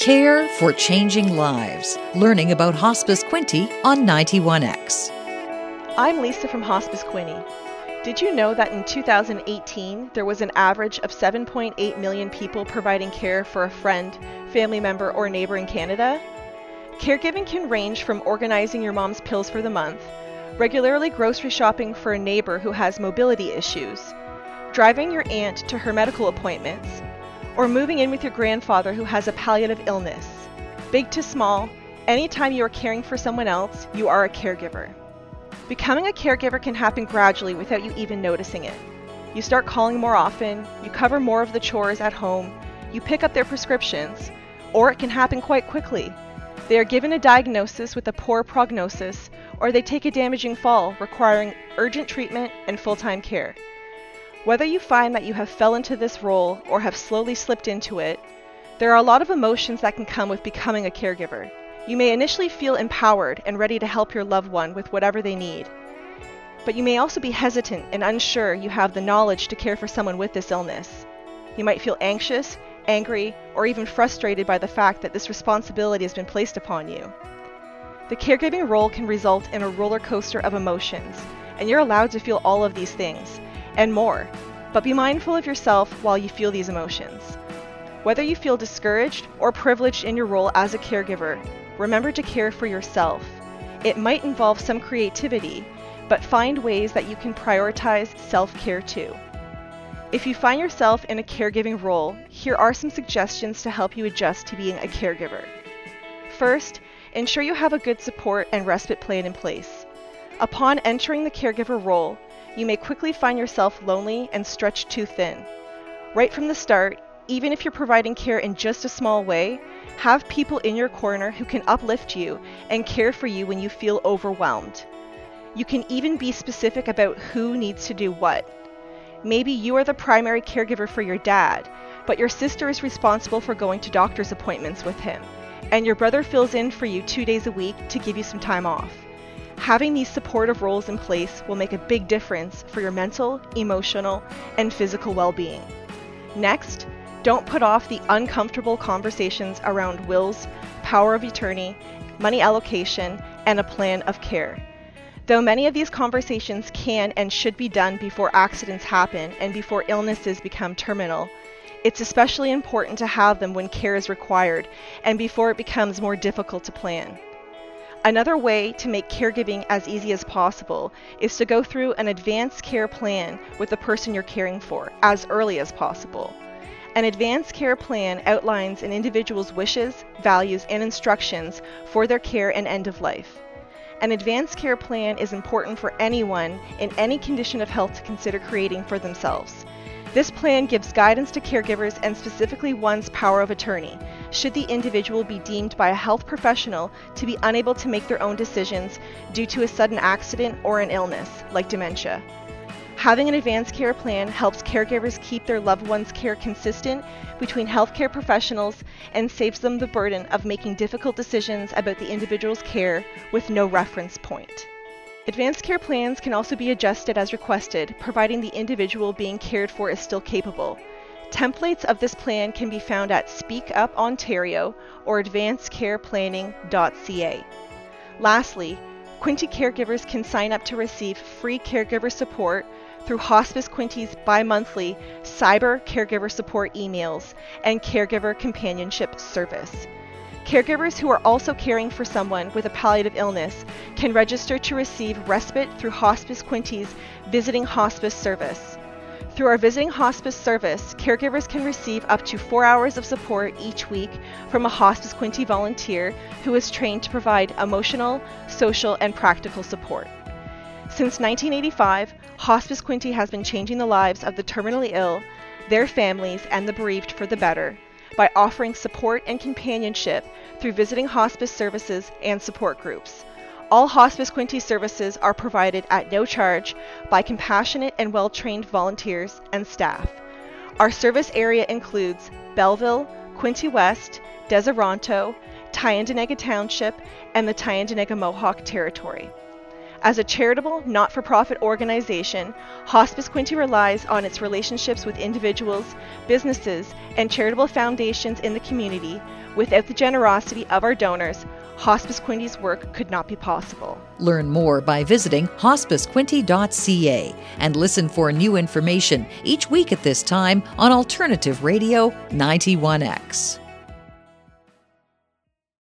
Care for Changing Lives. Learning about Hospice Quinte on 91X. I'm Lisa from Hospice Quinte. Did you know that in 2018 there was an average of 7.8 million people providing care for a friend, family member, or neighbor in Canada? Caregiving can range from organizing your mom's pills for the month, regularly grocery shopping for a neighbor who has mobility issues, driving your aunt to her medical appointments, or moving in with your grandfather who has a palliative illness. Big to small, anytime you are caring for someone else, you are a caregiver. Becoming a caregiver can happen gradually without you even noticing it. You start calling more often, you cover more of the chores at home, you pick up their prescriptions, or it can happen quite quickly. They are given a diagnosis with a poor prognosis, or they take a damaging fall requiring urgent treatment and full time care. Whether you find that you have fell into this role or have slowly slipped into it, there are a lot of emotions that can come with becoming a caregiver. You may initially feel empowered and ready to help your loved one with whatever they need. But you may also be hesitant and unsure you have the knowledge to care for someone with this illness. You might feel anxious, angry, or even frustrated by the fact that this responsibility has been placed upon you. The caregiving role can result in a roller coaster of emotions, and you're allowed to feel all of these things and more. But be mindful of yourself while you feel these emotions. Whether you feel discouraged or privileged in your role as a caregiver, remember to care for yourself. It might involve some creativity, but find ways that you can prioritize self care too. If you find yourself in a caregiving role, here are some suggestions to help you adjust to being a caregiver. First, ensure you have a good support and respite plan in place. Upon entering the caregiver role, you may quickly find yourself lonely and stretched too thin. Right from the start, even if you're providing care in just a small way, have people in your corner who can uplift you and care for you when you feel overwhelmed. You can even be specific about who needs to do what. Maybe you are the primary caregiver for your dad, but your sister is responsible for going to doctor's appointments with him, and your brother fills in for you two days a week to give you some time off. Having these supportive roles in place will make a big difference for your mental, emotional, and physical well being. Next, don't put off the uncomfortable conversations around wills, power of attorney, money allocation, and a plan of care. Though many of these conversations can and should be done before accidents happen and before illnesses become terminal, it's especially important to have them when care is required and before it becomes more difficult to plan. Another way to make caregiving as easy as possible is to go through an advanced care plan with the person you're caring for as early as possible. An advanced care plan outlines an individual's wishes, values, and instructions for their care and end of life. An advanced care plan is important for anyone in any condition of health to consider creating for themselves. This plan gives guidance to caregivers and specifically one's power of attorney, should the individual be deemed by a health professional to be unable to make their own decisions due to a sudden accident or an illness, like dementia. Having an advanced care plan helps caregivers keep their loved one's care consistent between healthcare professionals and saves them the burden of making difficult decisions about the individual's care with no reference point. Advanced care plans can also be adjusted as requested, providing the individual being cared for is still capable. Templates of this plan can be found at Speak Up Ontario or advancedcareplanning.ca. Lastly, Quinte caregivers can sign up to receive free caregiver support through Hospice Quinte's bi monthly cyber caregiver support emails and caregiver companionship service. Caregivers who are also caring for someone with a palliative illness can register to receive respite through Hospice Quinte's Visiting Hospice service. Through our Visiting Hospice service, caregivers can receive up to four hours of support each week from a Hospice Quinte volunteer who is trained to provide emotional, social, and practical support. Since 1985, Hospice Quinte has been changing the lives of the terminally ill, their families, and the bereaved for the better by offering support and companionship through visiting hospice services and support groups. All Hospice Quinte services are provided at no charge by compassionate and well trained volunteers and staff. Our service area includes Belleville, Quinte West, Deseronto, Tyendinaga Township, and the Tyendinaga Mohawk Territory. As a charitable, not for profit organization, Hospice Quinte relies on its relationships with individuals, businesses, and charitable foundations in the community. Without the generosity of our donors, Hospice Quinte's work could not be possible. Learn more by visiting hospicequinte.ca and listen for new information each week at this time on Alternative Radio 91X.